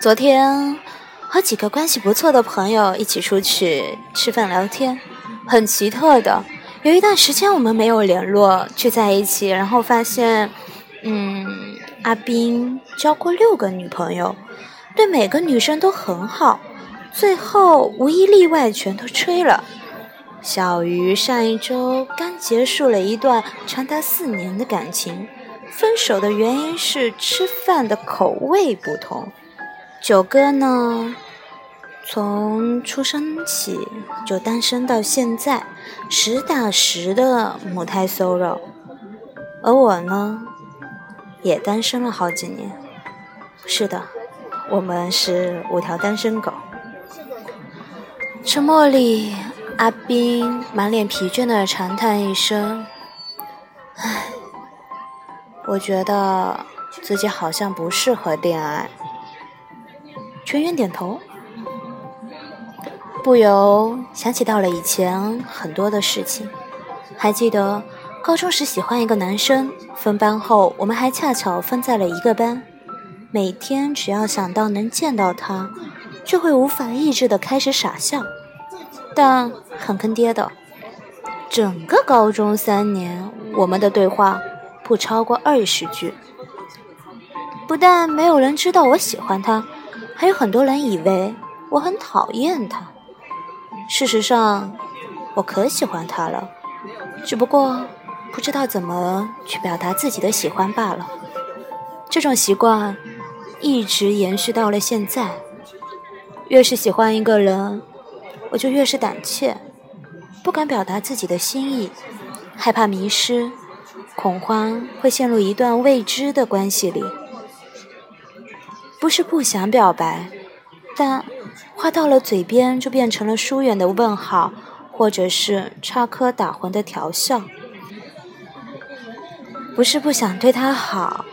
昨天和几个关系不错的朋友一起出去吃饭聊天，很奇特的，有一段时间我们没有联络，聚在一起，然后发现，嗯，阿斌交过六个女朋友，对每个女生都很好，最后无一例外全都吹了。小鱼上一周刚结束了一段长达四年的感情，分手的原因是吃饭的口味不同。九哥呢，从出生起就单身到现在，实打实的母胎 solo。而我呢，也单身了好几年。是的，我们是五条单身狗。沉默里。阿斌满脸疲倦的长叹一声：“唉，我觉得自己好像不适合恋爱。”全员点头，不由想起到了以前很多的事情。还记得高中时喜欢一个男生，分班后我们还恰巧分在了一个班。每天只要想到能见到他，就会无法抑制的开始傻笑。但很坑爹的，整个高中三年，我们的对话不超过二十句。不但没有人知道我喜欢他，还有很多人以为我很讨厌他。事实上，我可喜欢他了，只不过不知道怎么去表达自己的喜欢罢了。这种习惯一直延续到了现在。越是喜欢一个人。我就越是胆怯，不敢表达自己的心意，害怕迷失，恐慌会陷入一段未知的关系里。不是不想表白，但话到了嘴边就变成了疏远的问号，或者是插科打诨的调笑。不是不想对他好，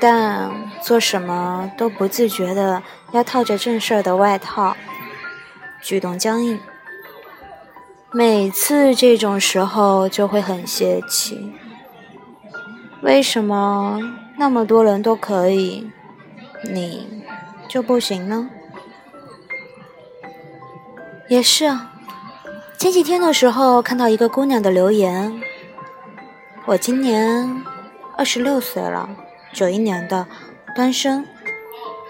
但做什么都不自觉的要套着正事儿的外套。举动僵硬，每次这种时候就会很泄气。为什么那么多人都可以，你就不行呢？也是啊，前几天的时候看到一个姑娘的留言，我今年二十六岁了，九一年的，单身。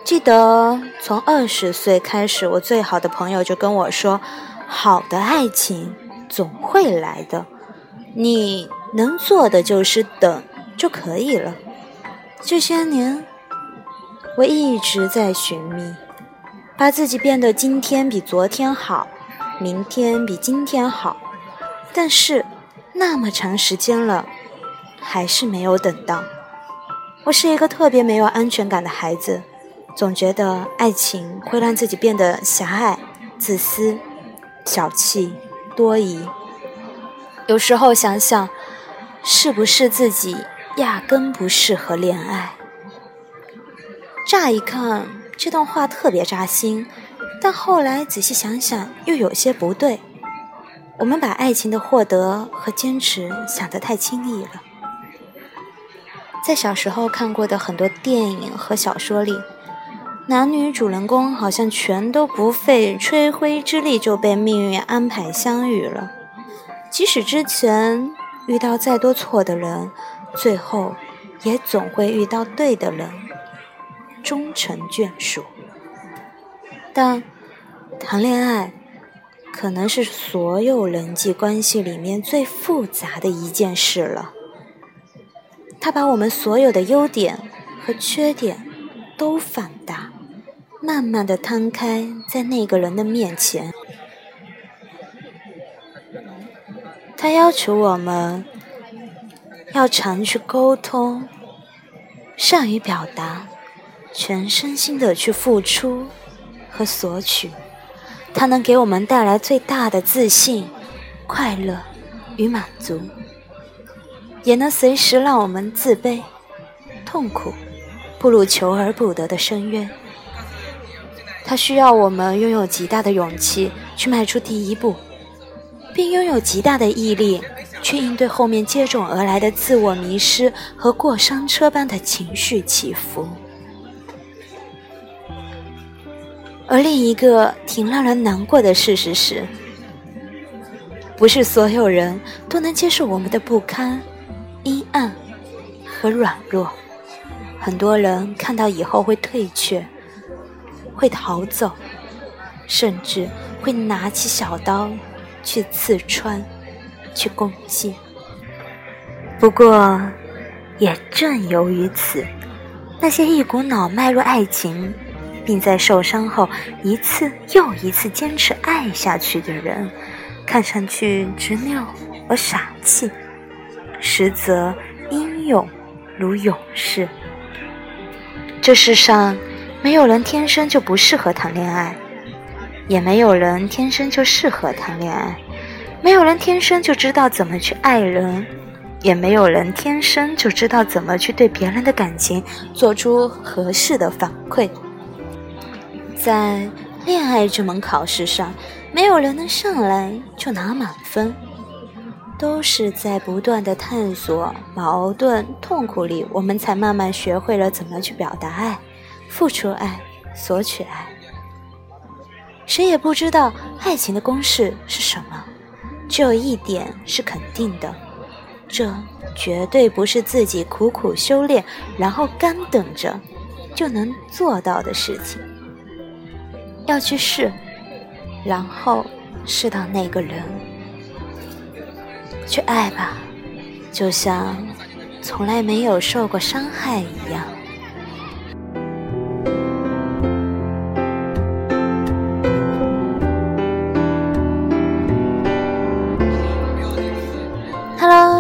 记得从二十岁开始，我最好的朋友就跟我说：“好的爱情总会来的，你能做的就是等就可以了。”这些年，我一直在寻觅，把自己变得今天比昨天好，明天比今天好，但是那么长时间了，还是没有等到。我是一个特别没有安全感的孩子。总觉得爱情会让自己变得狭隘、自私、小气、多疑。有时候想想，是不是自己压根不适合恋爱？乍一看这段话特别扎心，但后来仔细想想又有些不对。我们把爱情的获得和坚持想得太轻易了。在小时候看过的很多电影和小说里。男女主人公好像全都不费吹灰之力就被命运安排相遇了，即使之前遇到再多错的人，最后也总会遇到对的人，终成眷属。但谈恋爱可能是所有人际关系里面最复杂的一件事了，它把我们所有的优点和缺点都放大。慢慢的摊开在那个人的面前，他要求我们要常去沟通，善于表达，全身心的去付出和索取，它能给我们带来最大的自信、快乐与满足，也能随时让我们自卑、痛苦，步入求而不得的深渊。它需要我们拥有极大的勇气去迈出第一步，并拥有极大的毅力去应对后面接踵而来的自我迷失和过山车般的情绪起伏。而另一个挺让人难过的事实是，不是所有人都能接受我们的不堪、阴暗和软弱。很多人看到以后会退却，会逃走，甚至会拿起小刀去刺穿、去攻击。不过，也正由于此，那些一股脑迈入爱情。并在受伤后一次又一次坚持爱下去的人，看上去执拗而傻气，实则英勇如勇士。这世上没有人天生就不适合谈恋爱，也没有人天生就适合谈恋爱，没有人天生就知道怎么去爱人，也没有人天生就知道怎么去对别人的感情做出合适的反馈。在恋爱这门考试上，没有人能上来就拿满分，都是在不断的探索、矛盾、痛苦里，我们才慢慢学会了怎么去表达爱、付出爱、索取爱。谁也不知道爱情的公式是什么，只有一点是肯定的：这绝对不是自己苦苦修炼，然后干等着就能做到的事情。要去试，然后试到那个人，去爱吧，就像从来没有受过伤害一样。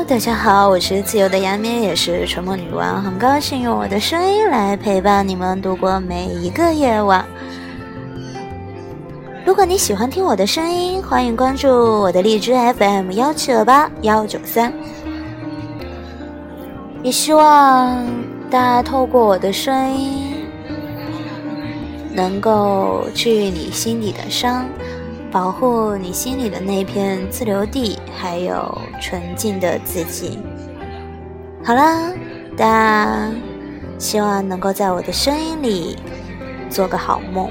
大家好，我是自由的杨咩，也是沉默女王，很高兴用我的声音来陪伴你们度过每一个夜晚。如果你喜欢听我的声音，欢迎关注我的荔枝 FM 幺七二八幺九三。也希望大家透过我的声音，能够治愈你心底的伤，保护你心里的那片自留地，还有纯净的自己。好啦，大家希望能够在我的声音里做个好梦。